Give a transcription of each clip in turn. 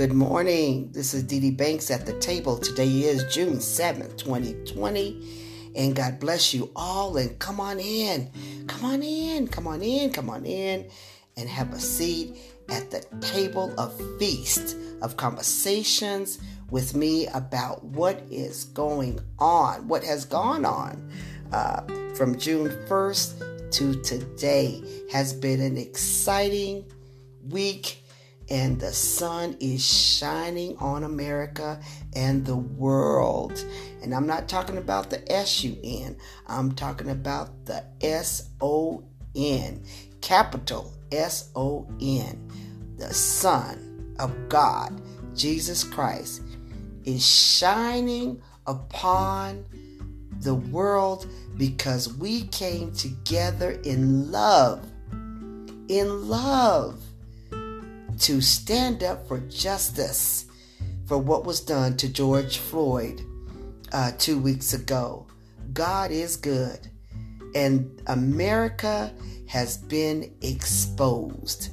Good morning. This is Dee Dee Banks at the table. Today is June 7th, 2020. And God bless you all. And come on in. Come on in. Come on in. Come on in. And have a seat at the table of feast of conversations with me about what is going on, what has gone on uh, from June 1st to today. Has been an exciting week and the sun is shining on America and the world. And I'm not talking about the S U N, I'm talking about the S O N, capital S O N. The Son of God, Jesus Christ, is shining upon the world because we came together in love. In love to stand up for justice for what was done to George Floyd uh, two weeks ago. God is good, and America has been exposed.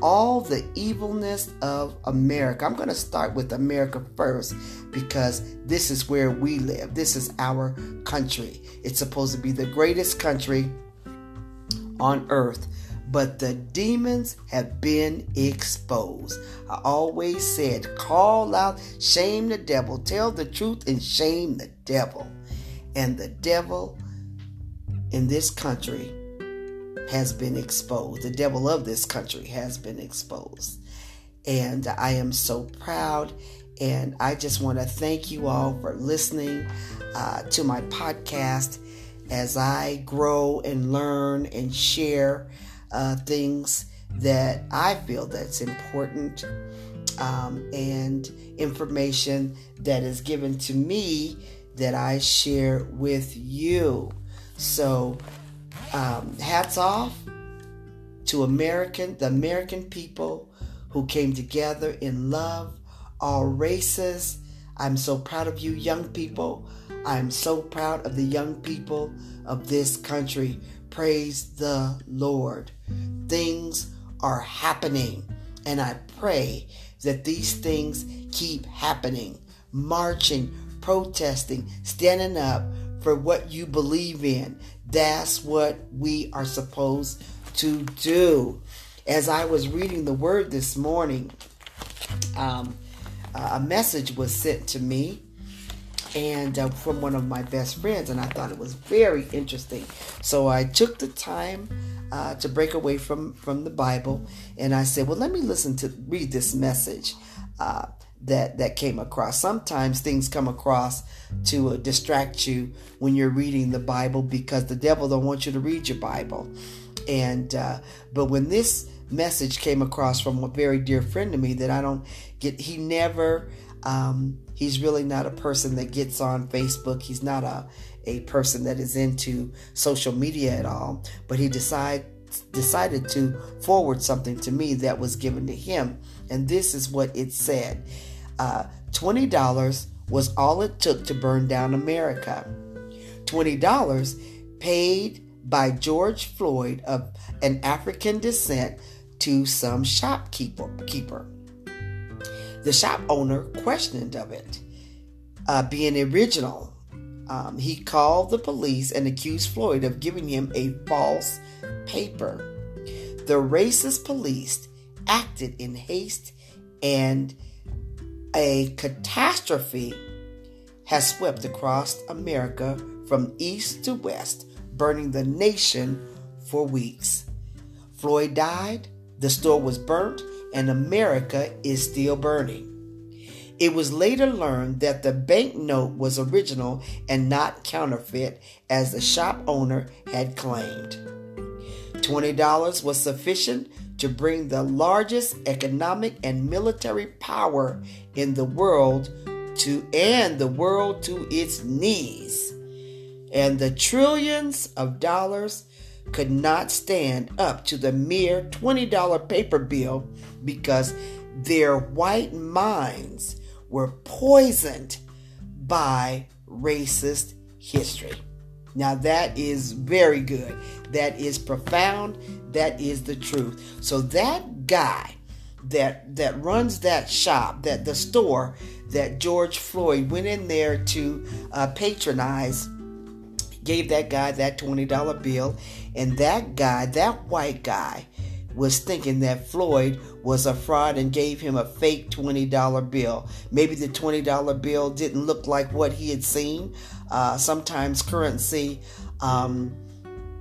All the evilness of America. I'm going to start with America first because this is where we live. This is our country. It's supposed to be the greatest country on earth but the demons have been exposed. I always said, call out, shame the devil, tell the truth, and shame the devil. And the devil in this country has been exposed. The devil of this country has been exposed. And I am so proud. And I just want to thank you all for listening uh, to my podcast as I grow and learn and share uh, things that I feel that's important um, and information that is given to me that I share with you. So, um, hats off to American, the American people who came together in love, all races. I'm so proud of you, young people. I'm so proud of the young people of this country Praise the Lord. Things are happening, and I pray that these things keep happening. Marching, protesting, standing up for what you believe in. That's what we are supposed to do. As I was reading the word this morning, um, a message was sent to me and uh, from one of my best friends, and I thought it was very interesting. So I took the time uh, to break away from from the Bible, and I said, "Well, let me listen to read this message." Uh, that that came across. Sometimes things come across to uh, distract you when you're reading the Bible because the devil don't want you to read your Bible. And uh, but when this message came across from a very dear friend to me that I don't get, he never um, he's really not a person that gets on Facebook. He's not a, a person that is into social media at all. But he decide, decided to forward something to me that was given to him. And this is what it said uh, $20 was all it took to burn down America. $20 paid by George Floyd of an African descent to some shopkeeper. Keeper. The shop owner questioned of it uh, being original. Um, he called the police and accused Floyd of giving him a false paper. The racist police acted in haste and a catastrophe has swept across America from east to west, burning the nation for weeks. Floyd died, the store was burnt, and America is still burning. It was later learned that the banknote was original and not counterfeit, as the shop owner had claimed. $20 was sufficient to bring the largest economic and military power in the world to and the world to its knees. And the trillions of dollars could not stand up to the mere $20 paper bill because their white minds were poisoned by racist history. Now, that is very good. That is profound. That is the truth. So, that guy that that runs that shop, that the store that George Floyd went in there to uh, patronize, gave that guy that twenty dollar bill, and that guy, that white guy, was thinking that Floyd was a fraud and gave him a fake $20 bill. Maybe the $20 bill didn't look like what he had seen. Uh, sometimes currency um,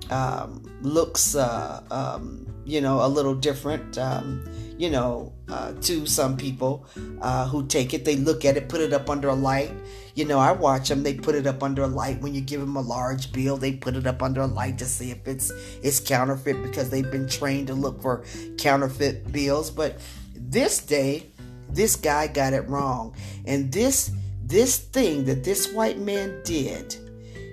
um, looks, uh, um, you know, a little different. Um, you know, uh, to some people uh, who take it. They look at it, put it up under a light. You know, I watch them. They put it up under a light. When you give them a large bill, they put it up under a light to see if it's it's counterfeit because they've been trained to look for counterfeit bills. But this day, this guy got it wrong, and this this thing that this white man did,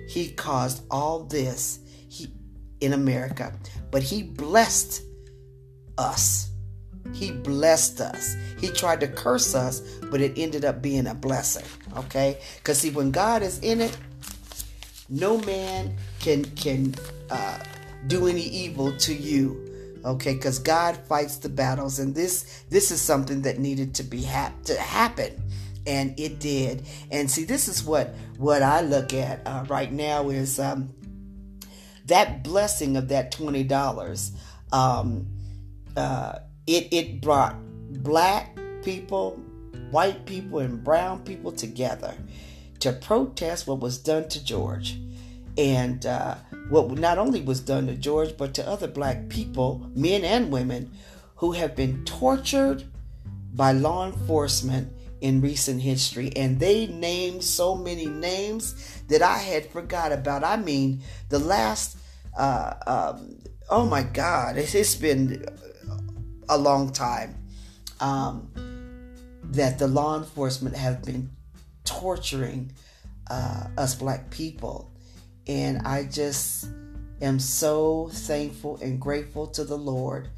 he caused all this he in America, but he blessed us he blessed us. He tried to curse us, but it ended up being a blessing. Okay? Because see, when God is in it, no man can can uh, do any evil to you. Okay? Because God fights the battles, and this this is something that needed to be hap- to happen, and it did. And see, this is what what I look at uh, right now is um, that blessing of that twenty dollars. Um, uh, it it brought black people, white people, and brown people together to protest what was done to George, and uh, what not only was done to George, but to other black people, men and women, who have been tortured by law enforcement in recent history. And they named so many names that i had forgot about. I mean the last uh, um, oh my god it's, it's been a long time um, that the law enforcement have been torturing uh, us black people. And I just am so thankful and grateful to the Lord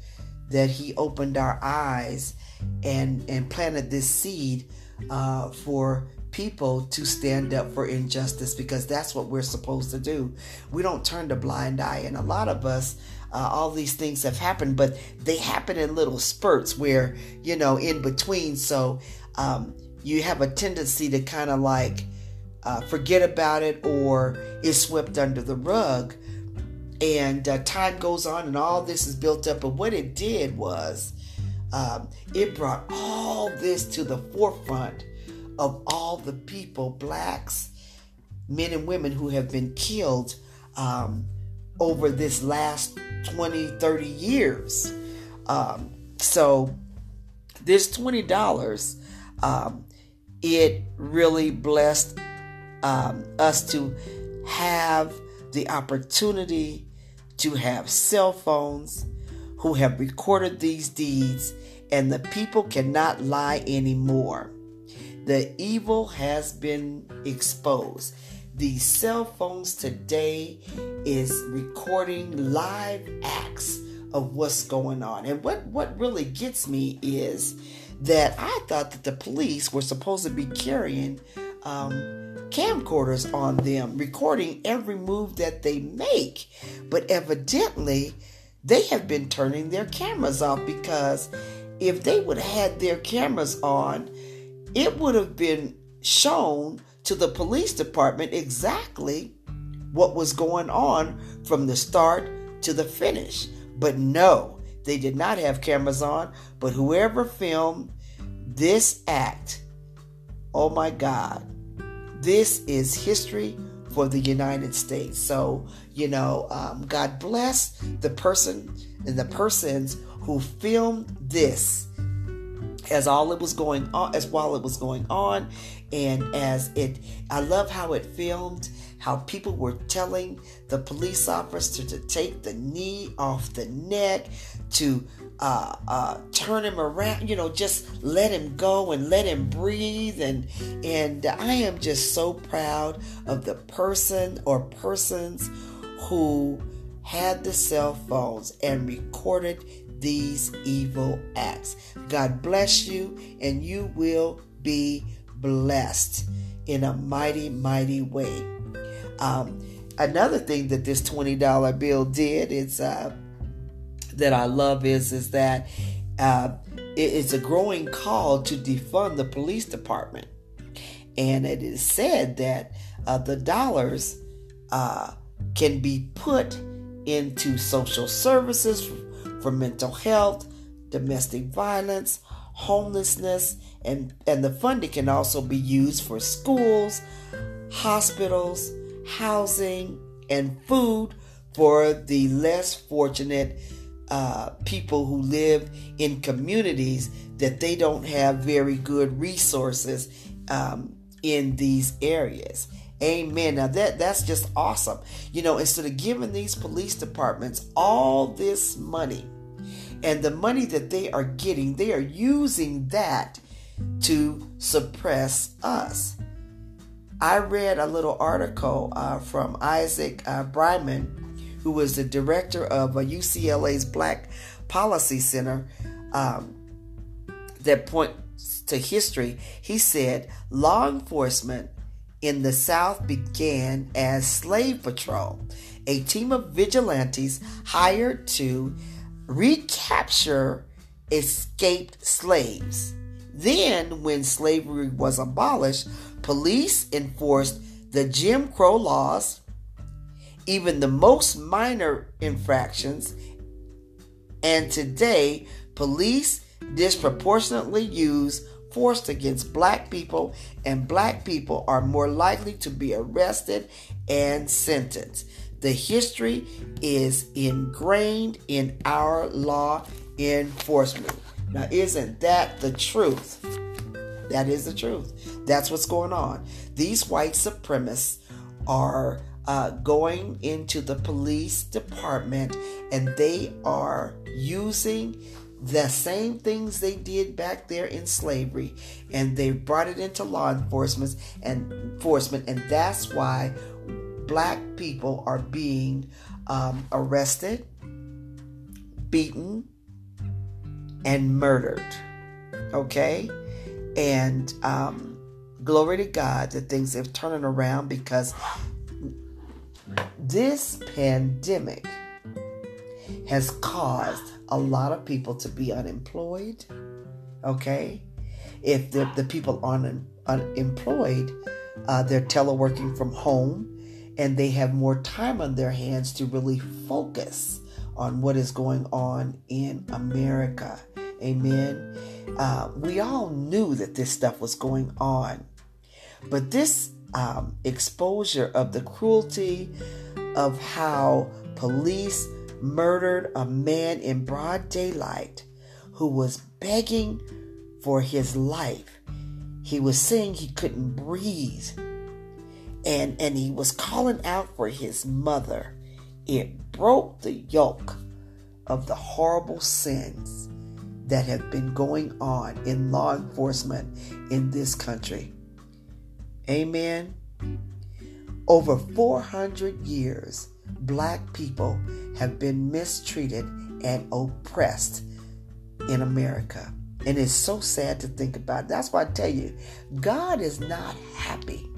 that He opened our eyes and, and planted this seed uh, for people to stand up for injustice because that's what we're supposed to do. We don't turn a blind eye. And a lot of us, uh, all these things have happened, but they happen in little spurts where, you know, in between. So um, you have a tendency to kind of like uh, forget about it or is swept under the rug. And uh, time goes on and all this is built up. But what it did was um, it brought all this to the forefront of all the people, blacks, men and women who have been killed um, over this last 20, 30 years. Um, so this $20, um, it really blessed um, us to have the opportunity to have cell phones who have recorded these deeds, and the people cannot lie anymore. The evil has been exposed. These cell phones today is recording live acts of what's going on. And what, what really gets me is that I thought that the police were supposed to be carrying um, camcorders on them, recording every move that they make. But evidently, they have been turning their cameras off because if they would have had their cameras on, it would have been shown to the police department exactly what was going on from the start to the finish. But no, they did not have cameras on. But whoever filmed this act, oh my God, this is history for the United States. So, you know, um, God bless the person and the persons who filmed this as all it was going on as while it was going on and as it i love how it filmed how people were telling the police officer to, take the knee off the neck to uh, uh, turn him around you know just let him go and let him breathe and and i am just so proud of the person or persons who had the cell phones and recorded these evil acts. God bless you, and you will be blessed in a mighty, mighty way. Um, another thing that this $20 bill did is uh, that I love is, is that uh, it's a growing call to defund the police department. And it is said that uh, the dollars uh, can be put into social services for mental health, domestic violence, homelessness, and, and the funding can also be used for schools, hospitals, housing, and food for the less fortunate uh, people who live in communities that they don't have very good resources um, in these areas. Amen. Now that that's just awesome. You know, instead of giving these police departments all this money and the money that they are getting, they are using that to suppress us. I read a little article uh, from Isaac uh, Bryan, who was the director of UCLA's Black Policy Center, um, that points to history. He said law enforcement in the South began as slave patrol, a team of vigilantes hired to recapture escaped slaves. Then, when slavery was abolished, police enforced the Jim Crow laws, even the most minor infractions, and today, police disproportionately use force against black people, and black people are more likely to be arrested and sentenced. The history is ingrained in our law enforcement. Now, isn't that the truth? That is the truth. That's what's going on. These white supremacists are uh, going into the police department and they are using the same things they did back there in slavery and they brought it into law enforcement and enforcement and that's why black people are being um, arrested beaten and murdered okay and um, glory to god that things have turned around because this pandemic has caused a lot of people to be unemployed. Okay? If the, the people are un, unemployed, uh, they're teleworking from home and they have more time on their hands to really focus on what is going on in America. Amen. Uh, we all knew that this stuff was going on, but this um, exposure of the cruelty of how police murdered a man in broad daylight who was begging for his life. He was saying he couldn't breathe. And, and he was calling out for his mother. It broke the yoke of the horrible sins that have been going on in law enforcement in this country. Amen. Over 400 years, black people have been mistreated and oppressed in America. And it's so sad to think about. That's why I tell you, God is not happy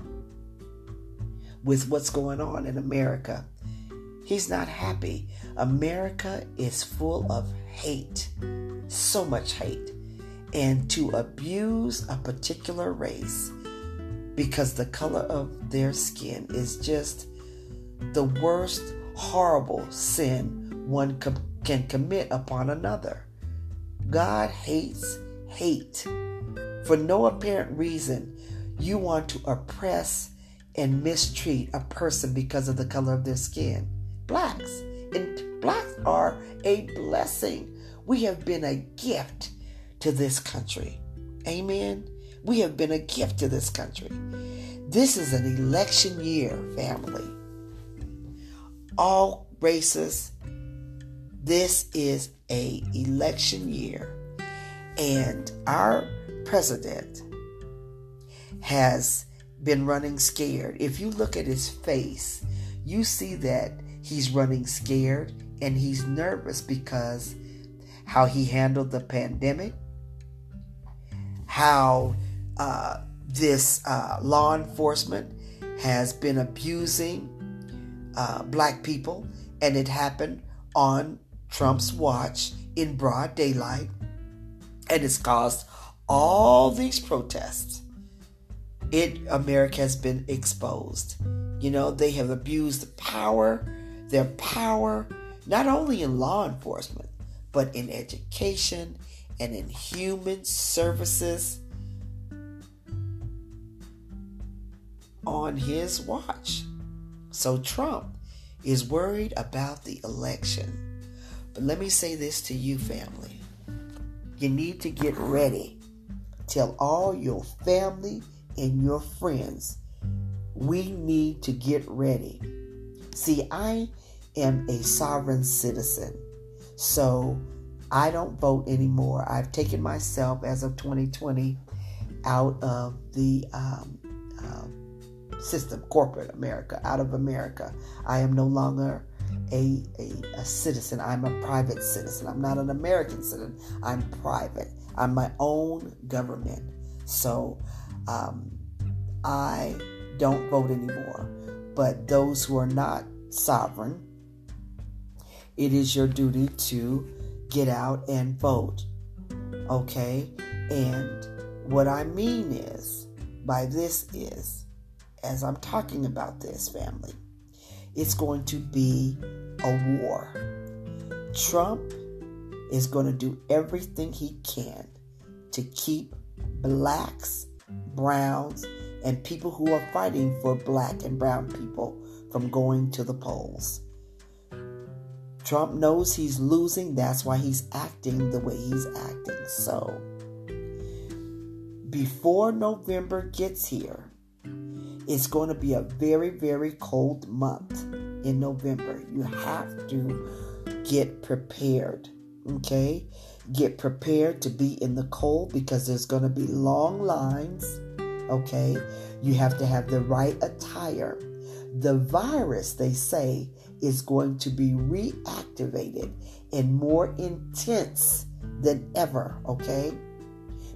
with what's going on in America. He's not happy. America is full of hate, so much hate. And to abuse a particular race because the color of their skin is just the worst horrible sin one can commit upon another. God hates hate. For no apparent reason, you want to oppress and mistreat a person because of the color of their skin. Blacks. And blacks are a blessing. We have been a gift to this country. Amen. We have been a gift to this country. This is an election year, family all races. This is a election year and our president has been running scared. If you look at his face, you see that he's running scared and he's nervous because how he handled the pandemic, how uh, this uh, law enforcement has been abusing uh, black people, and it happened on Trump's watch in broad daylight. And it's caused all these protests. It America has been exposed. You know, they have abused power, their power, not only in law enforcement, but in education and in human services on his watch. So Trump is worried about the election. But let me say this to you, family. You need to get ready. Tell all your family and your friends we need to get ready. See, I am a sovereign citizen, so I don't vote anymore. I've taken myself as of 2020 out of the um, uh, system, corporate America, out of America. I am no longer a, a, a, citizen. I'm a private citizen. I'm not an American citizen. I'm private. I'm my own government. So um, I don't vote anymore. But those who are not sovereign, it is your duty to get out and vote. Okay? And what I mean is, by this is, as I'm talking about this family, it's going to be a war. Trump is going to do everything he can to keep blacks, browns, and people who are fighting for black and brown people from going to the polls. Trump knows he's losing, that's why he's acting the way he's acting. So, before November gets here, it's going to be a very, very cold month in November. You have to get prepared, okay? Get prepared to be in the cold because there's going to be long lines okay? You have to have the right attire. The virus, they say, is going to be reactivated and more intense than ever, okay?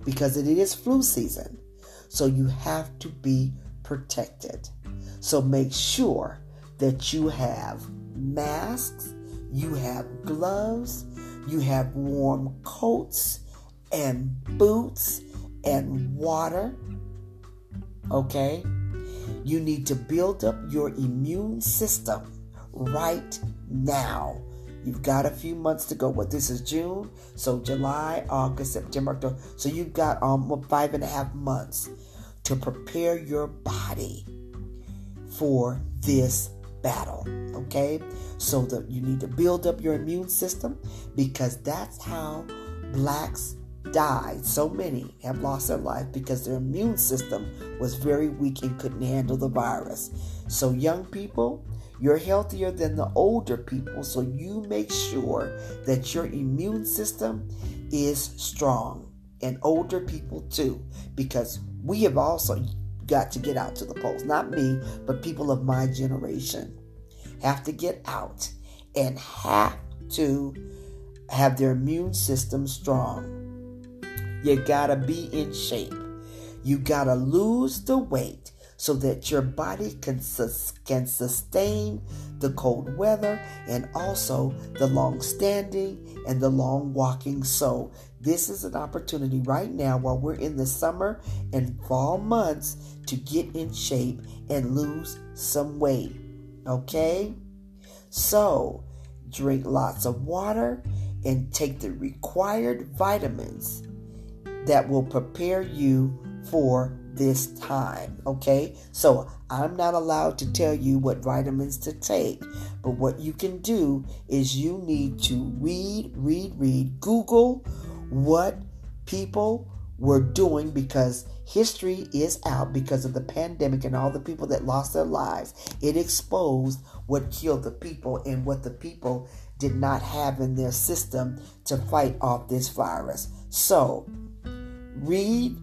Because it is flu season. So you have to be protected. So make sure that you have masks, you have gloves, you have warm coats and boots and water Okay? You need to build up your immune system right now. You've got a few months to go. What this is June, so July, August, September, October. So you've got um five and a half months to prepare your body for this battle. Okay, so that you need to build up your immune system because that's how blacks died. So many have lost their life because their immune system was very weak and couldn't handle the virus. So, young people, you're healthier than the older people, so you make sure that your immune system is strong. And older people too, because we have also got to get out to the polls. Not me, but people of my generation have to get out and have to have their immune system strong. You gotta be in shape. You gotta lose the weight so that your body can, sus- can sustain the cold weather and also the long standing and the long walking. So, this is an opportunity right now while we're in the summer and fall months to get in shape and lose some weight. Okay? So, drink lots of water and take the required vitamins that will prepare you for this time. Okay, so I'm not allowed to tell you what vitamins to take, but what you can do is you need to read, read, read, Google what people were doing because history is out because of the pandemic and all the people that lost their lives. It exposed what killed the people and what the people did not have in their system to fight off this virus. So, read,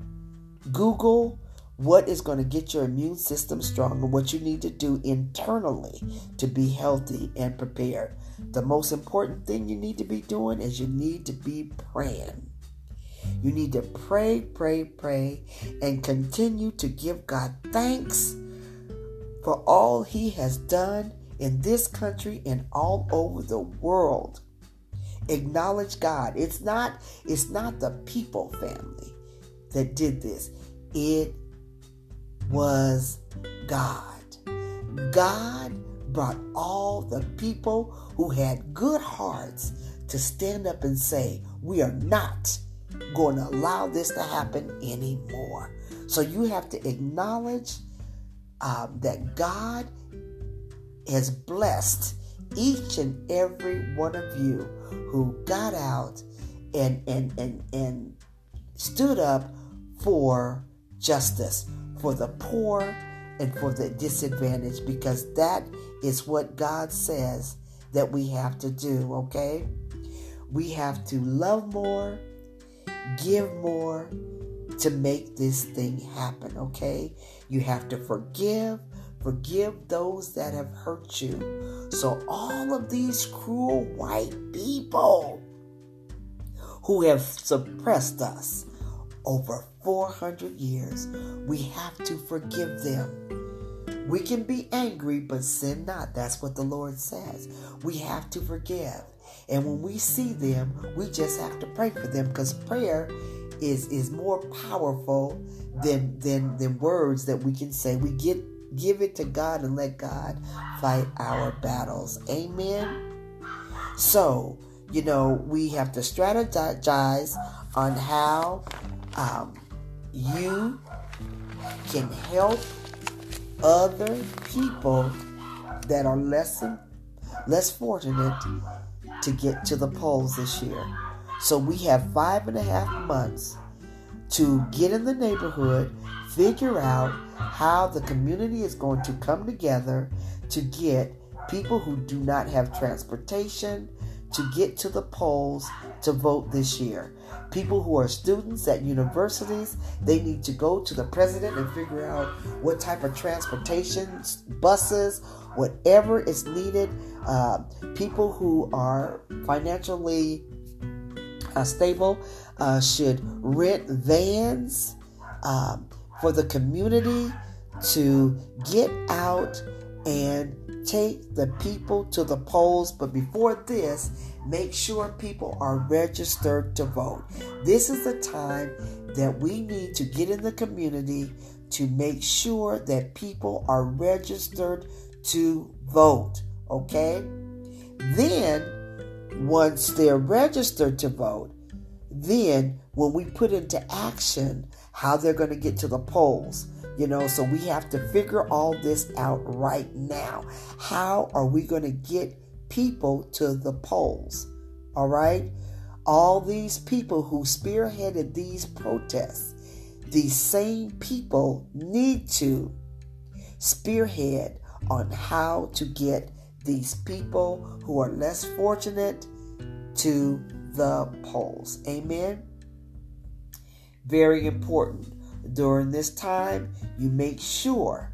Google what is going to get your immune system strong and what you need to do internally to be healthy and prepared. The most important thing you need to be doing is you need to be praying. You need to pray, pray, pray, and continue to give God thanks for all He has done in this country and all over the world. Acknowledge God. It's not it's not the people family that did this. It was God. God brought all the people who had good hearts to stand up and say, We are not going to allow this to happen anymore. So you have to acknowledge um, that God has blessed each and every one of you who got out and and and and stood up for justice for the poor and for the disadvantaged because that is what God says that we have to do, okay? We have to love more, give more to make this thing happen, okay? You have to forgive, forgive those that have hurt you. So, all of these cruel white people who have suppressed us over 400 years, we have to forgive them. We can be angry, but sin not. That's what the Lord says. We have to forgive. And when we see them, we just have to pray for them because prayer is is more powerful than than than words that we can say. We get give it to God and let God fight our battles. Amen. So, you know, we have to strategize on how um, you can help other people that are less less fortunate to get to the polls this year. So we have five and a half months to get in the neighborhood, figure out how the community is going to come together to get people who do not have transportation to get to the polls to vote this year. People who are students at universities, they need to go to the president and figure out what type of transportation, buses, whatever is needed. Uh, people who are financially uh, stable uh, should rent vans um, for the community to get out and take the people to the polls. But before this, make sure people are registered to vote. This is the time that we need to get in the community to make sure that people are registered to vote. Okay? Then, once they're registered to vote, then when we put into action how they're going to get to the polls, you know, so we have to figure all this out right now. How are we going to get people to the polls? All right? All these people who spearheaded these protests, these same people need to spearhead on how to get these people who are less fortunate to the polls. Amen. Very important during this time, you make sure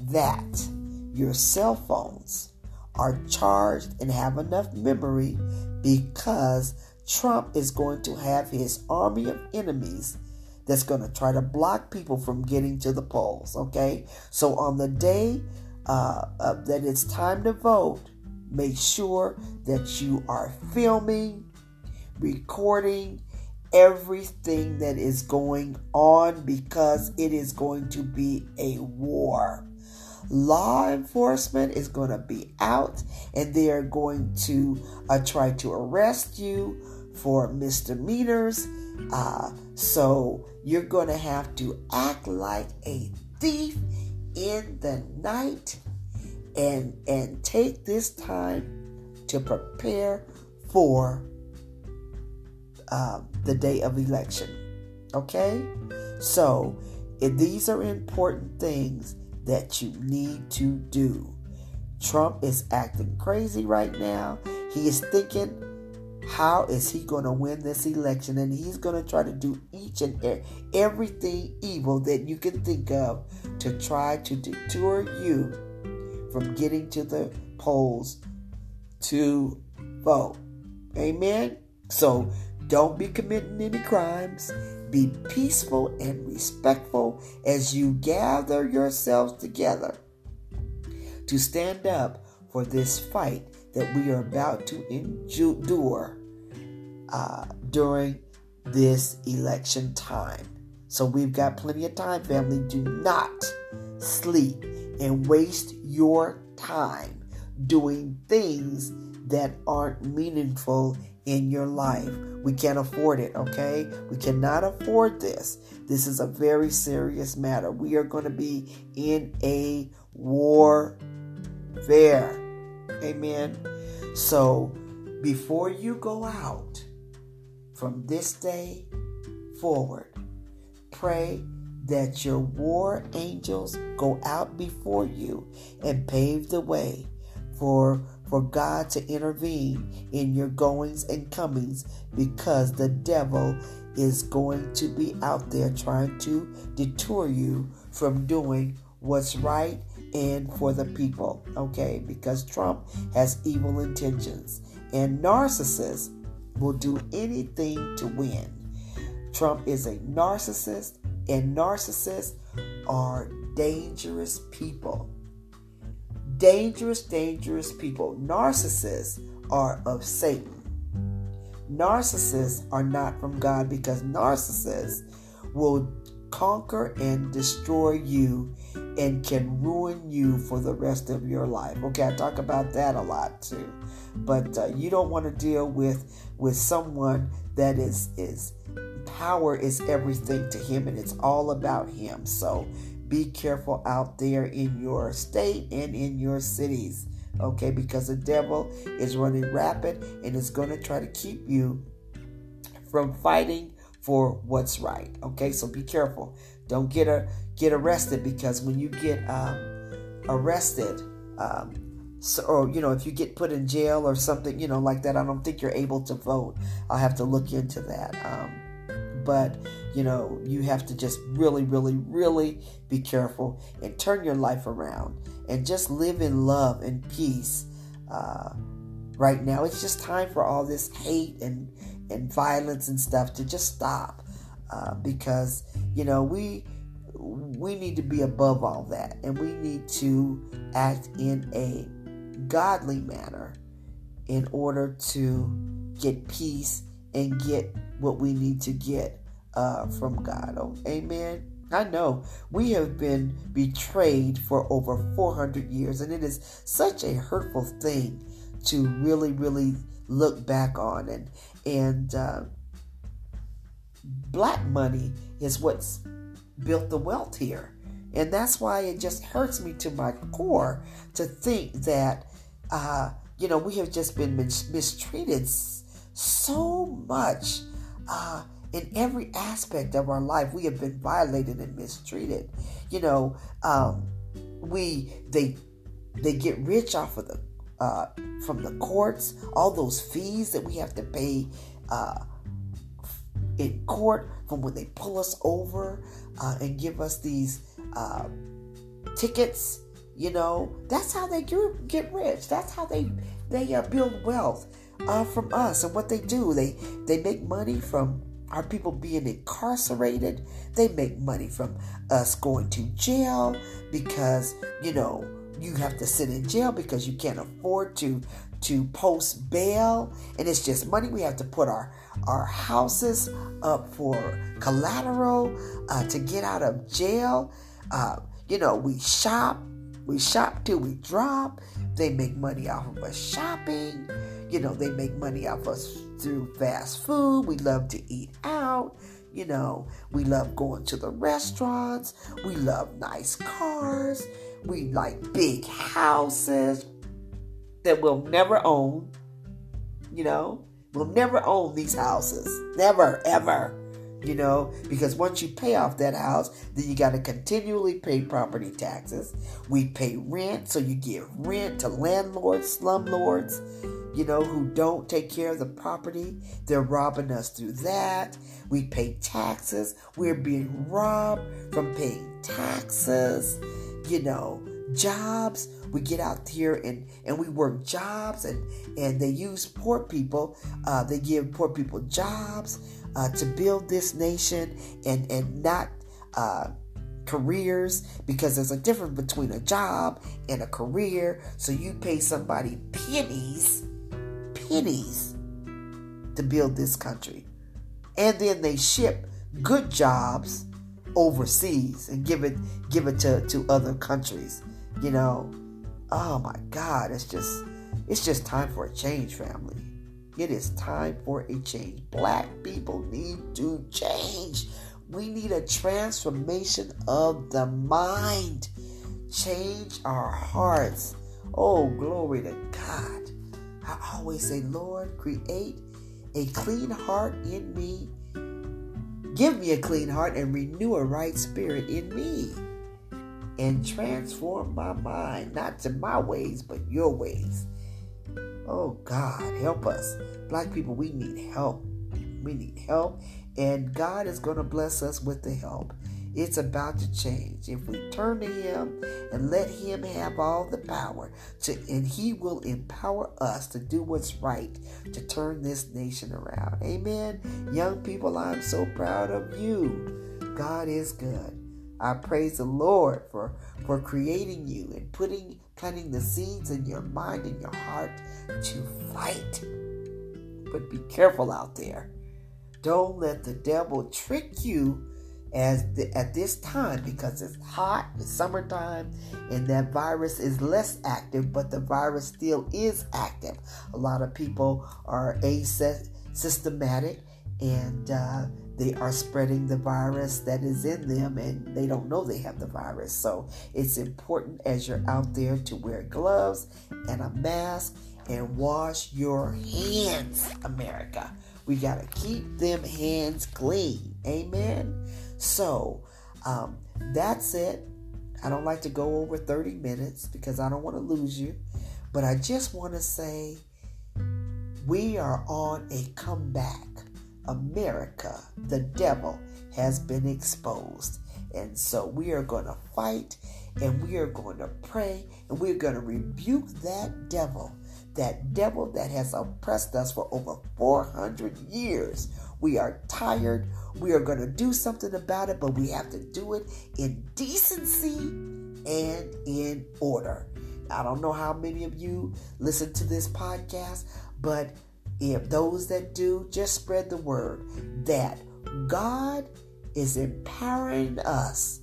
that your cell phones are charged and have enough memory because Trump is going to have his army of enemies that's going to try to block people from getting to the polls. Okay, so on the day uh, uh, that it's time to vote, make sure that you are filming, recording, everything that is going on because it is going to be a war. Law enforcement is going to be out and they are going to uh, try to arrest you for misdemeanors. Uh, so you're going to have to act like a thief in the night and and take this time to prepare for um, the day of election. Okay? So, these are important things that you need to do. Trump is acting crazy right now. He is thinking, how is he going to win this election? And he's going to try to do each and everything evil that you can think of to try to deter you from getting to the polls to vote. Amen? So don't be committing any crimes. Be peaceful and respectful as you gather yourselves together to stand up for this fight that we are about to endure uh, during this election time. So we've got plenty of time, family. Do not sleep and waste your time doing things that aren't meaningful in your life. We can't afford it, okay? We cannot afford this. This is a very serious matter. We are going to be in a war fair. Amen. So before you go out from this day forward, pray that your war angels go out before you and pave the way for for God to intervene in your goings and comings because the devil is going to be out there trying to detour you from doing what's right and for the people, okay? Because Trump has evil intentions and narcissists will do anything to win. Trump is a narcissist and narcissists are dangerous people dangerous, dangerous people. Narcissists are of Satan. Narcissists are not from God because narcissists will conquer and destroy you and can ruin you for the rest of your life. Okay, I talk about that a lot too. But uh, you don't want to deal with with someone that is is power is everything to him and it's all about him. So be careful out there in your state and in your cities, okay? Because the devil is running rapid and is going to try to keep you from fighting for what's right, okay? So be careful. Don't get a get arrested because when you get um, arrested, um, so, or you know, if you get put in jail or something, you know, like that, I don't think you're able to vote. I'll have to look into that. Um, but you know, you have to just really, really, really be careful and turn your life around and just live in love and peace. Uh, right now, it's just time for all this hate and and violence and stuff to just stop uh, because you know we we need to be above all that and we need to act in a godly manner in order to get peace and get what we need to get uh, from God. Oh, amen. I know we have been betrayed for over 400 years, and it is such a hurtful thing to really, really look back on. And and uh, black money is what's built the wealth here, and that's why it just hurts me to my core to think that uh, you know we have just been mis- mistreated so much. Uh, in every aspect of our life we have been violated and mistreated. You know um, we they they get rich off of the uh, from the courts all those fees that we have to pay uh, in court from when they pull us over uh, and give us these uh, tickets you know. That's how they get rich. That's how they they uh, build wealth uh, from us and what they do. They they make money from our people being incarcerated. They make money from us going to jail because, you know, you have to sit in jail because you can't afford to to post bail. And it's just money. We have to put our our houses up for collateral uh, to get out of jail. Uh, you know we shop. We shop till we drop. They make money off of us shopping you know they make money off us through fast food. We love to eat out. You know, we love going to the restaurants. We love nice cars. We like big houses that we'll never own. You know, we'll never own these houses. Never, ever. You know, because once you pay off that house, then you got to continually pay property taxes. We pay rent, so you give rent to landlords, slumlords you know, who don't take care of the property. They're robbing us through that. We pay taxes. We're being robbed from paying taxes. You know, jobs. We get out here and, and we work jobs and, and they use poor people. Uh, they give poor people jobs uh, to build this nation and, and not uh, careers because there's a difference between a job and a career. So you pay somebody pennies pennies to build this country. And then they ship good jobs overseas and give it give it to, to other countries. You know, oh my God, it's just it's just time for a change, family. It is time for a change. Black people need to change. We need a transformation of the mind. Change our hearts. Oh, glory to God. I always say, Lord, create a clean heart in me. Give me a clean heart and renew a right spirit in me. And transform my mind, not to my ways, but your ways. Oh God, help us. Black people, we need help. We need help, and God is going to bless us with the help. It's about to change. If we turn to Him and let Him have all the power, to, and He will empower us to do what's right to turn this nation around. Amen. Young people, I'm so proud of you. God is good. I praise the Lord for, for creating you and putting planting the seeds in your mind and your heart to fight. But be careful out there. Don't let the devil trick you as the, at this time because it's hot, it's summertime, and that virus is less active, but the virus still is active. A lot of people are asymptomatic and uh, they are spreading the virus that is in them and they don't know they have the virus. So it's important as you're out there to wear gloves and a mask and wash your hands, America. We got to keep them hands clean. Amen. So um, that's it. I don't like to go over 30 minutes because I don't want to lose you. But I just want to say we are on a comeback. America, the devil, has been exposed. And so we are going to fight and we are going to pray and we're going to rebuke that devil, that devil that has oppressed us for over 400 years. We are tired. We are going to do something about it, but we have to do it in decency and in order. I don't know how many of you listen to this podcast, but if those that do, just spread the word that God is empowering us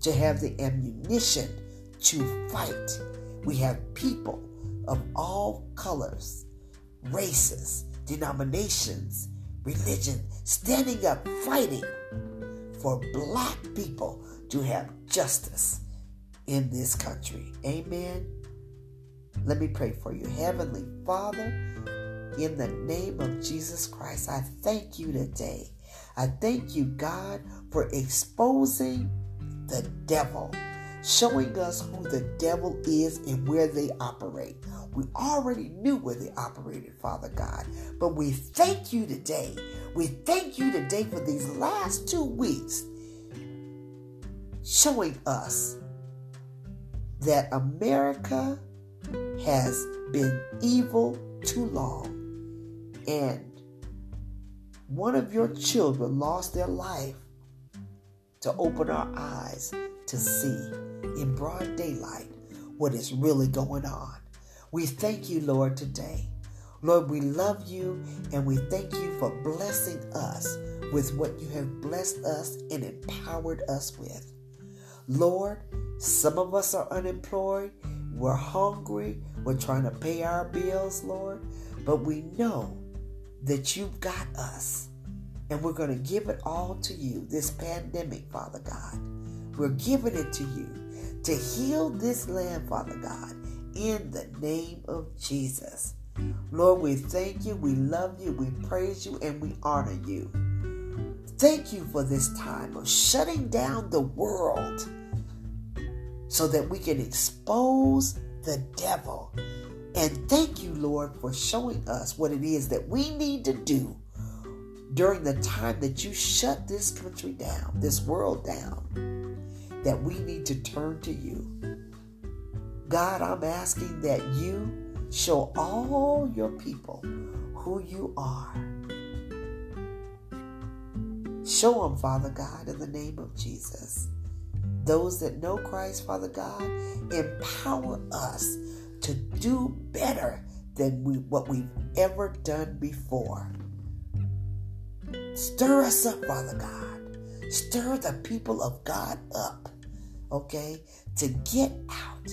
to have the ammunition to fight. We have people of all colors, races, denominations, religion standing up fighting for black people to have justice in this country. Amen. Let me pray for you. Heavenly Father, in the name of Jesus Christ, I thank you today. I thank you, God, for exposing the devil, showing us who the devil is and where they operate. We already knew where they operated, Father God, but we thank you today. We thank you today for these last two weeks showing us that America has been evil too long and one of your children lost their life to open our eyes to see in broad daylight what is really going on. We thank you, Lord, today. Lord, we love you and we thank you for blessing us with what you have blessed us and empowered us with. Lord, some of us are unemployed, we're hungry, we're trying to pay our bills, Lord, but we know that you've got us. And we're going to give it all to you, this pandemic, Father God. We're giving it to you to heal this land, Father God, in the name of Jesus. Lord, we thank you, we love you, we praise you, and we honor you. Thank you for this time of shutting down the world so that we can expose the devil and thank you, Lord, for showing us what it is that we need to do during the time that you shut this country down, this world down, that we need to turn to you. God, I'm asking that you show all your people who you are. Show them, Father God, in the name of Jesus. Those that know Christ, Father God, empower us to do better than we, what we've ever done before. Stir us up, Father God. Stir the people of God up, okay, to get out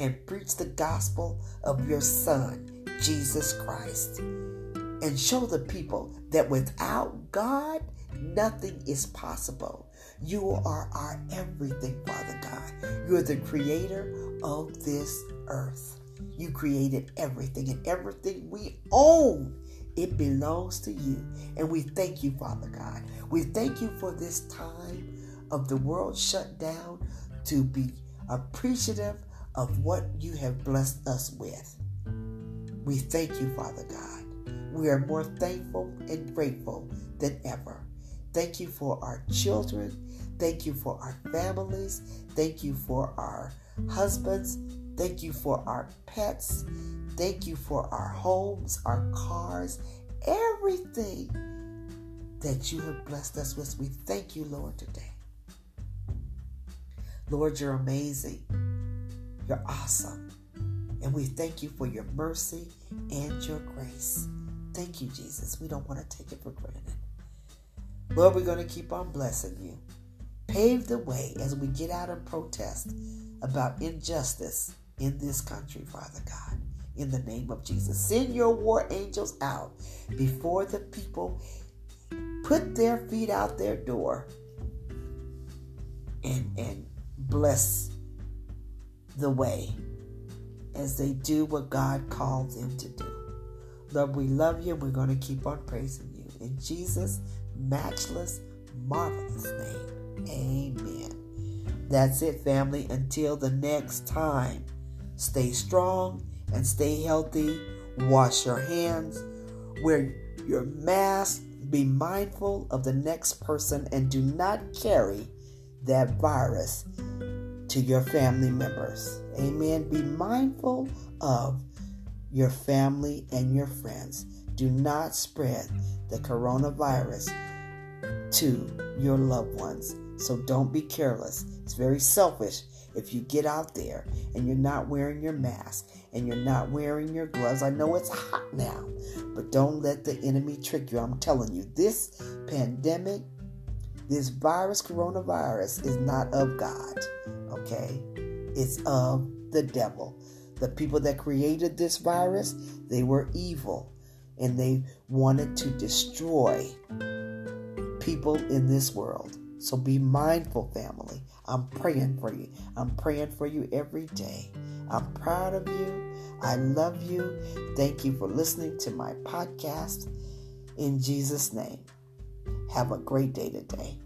and preach the gospel of your Son, Jesus Christ. And show the people that without God, nothing is possible. You are our everything, Father God. You're the creator of this earth. You created everything, and everything we own, it belongs to you. And we thank you, Father God. We thank you for this time of the world shut down to be appreciative of what you have blessed us with. We thank you, Father God. We are more thankful and grateful than ever. Thank you for our children. Thank you for our families. Thank you for our husbands. Thank you for our pets. Thank you for our homes, our cars, everything that you have blessed us with. We thank you, Lord, today. Lord, you're amazing. You're awesome. And we thank you for your mercy and your grace. Thank you, Jesus. We don't want to take it for granted. Lord, we're going to keep on blessing you. Pave the way as we get out and protest about injustice in this country, Father God. In the name of Jesus, send your war angels out before the people put their feet out their door and, and bless the way as they do what God called them to do. Lord, we love you. And we're going to keep on praising you. In Jesus' matchless, marvelous name. Amen. That's it, family. Until the next time, stay strong and stay healthy. Wash your hands. Wear your mask. Be mindful of the next person and do not carry that virus to your family members. Amen. Be mindful of your family and your friends. Do not spread the coronavirus to your loved ones. So don't be careless. It's very selfish if you get out there and you're not wearing your mask and you're not wearing your gloves. I know it's hot now, but don't let the enemy trick you. I'm telling you, this pandemic, this virus, coronavirus, is not of God, okay? It's of the devil. The people that created this virus, they were evil and they wanted to destroy people in this world. So be mindful, family. I'm praying for you. I'm praying for you every day. I'm proud of you. I love you. Thank you for listening to my podcast. In Jesus' name, have a great day today.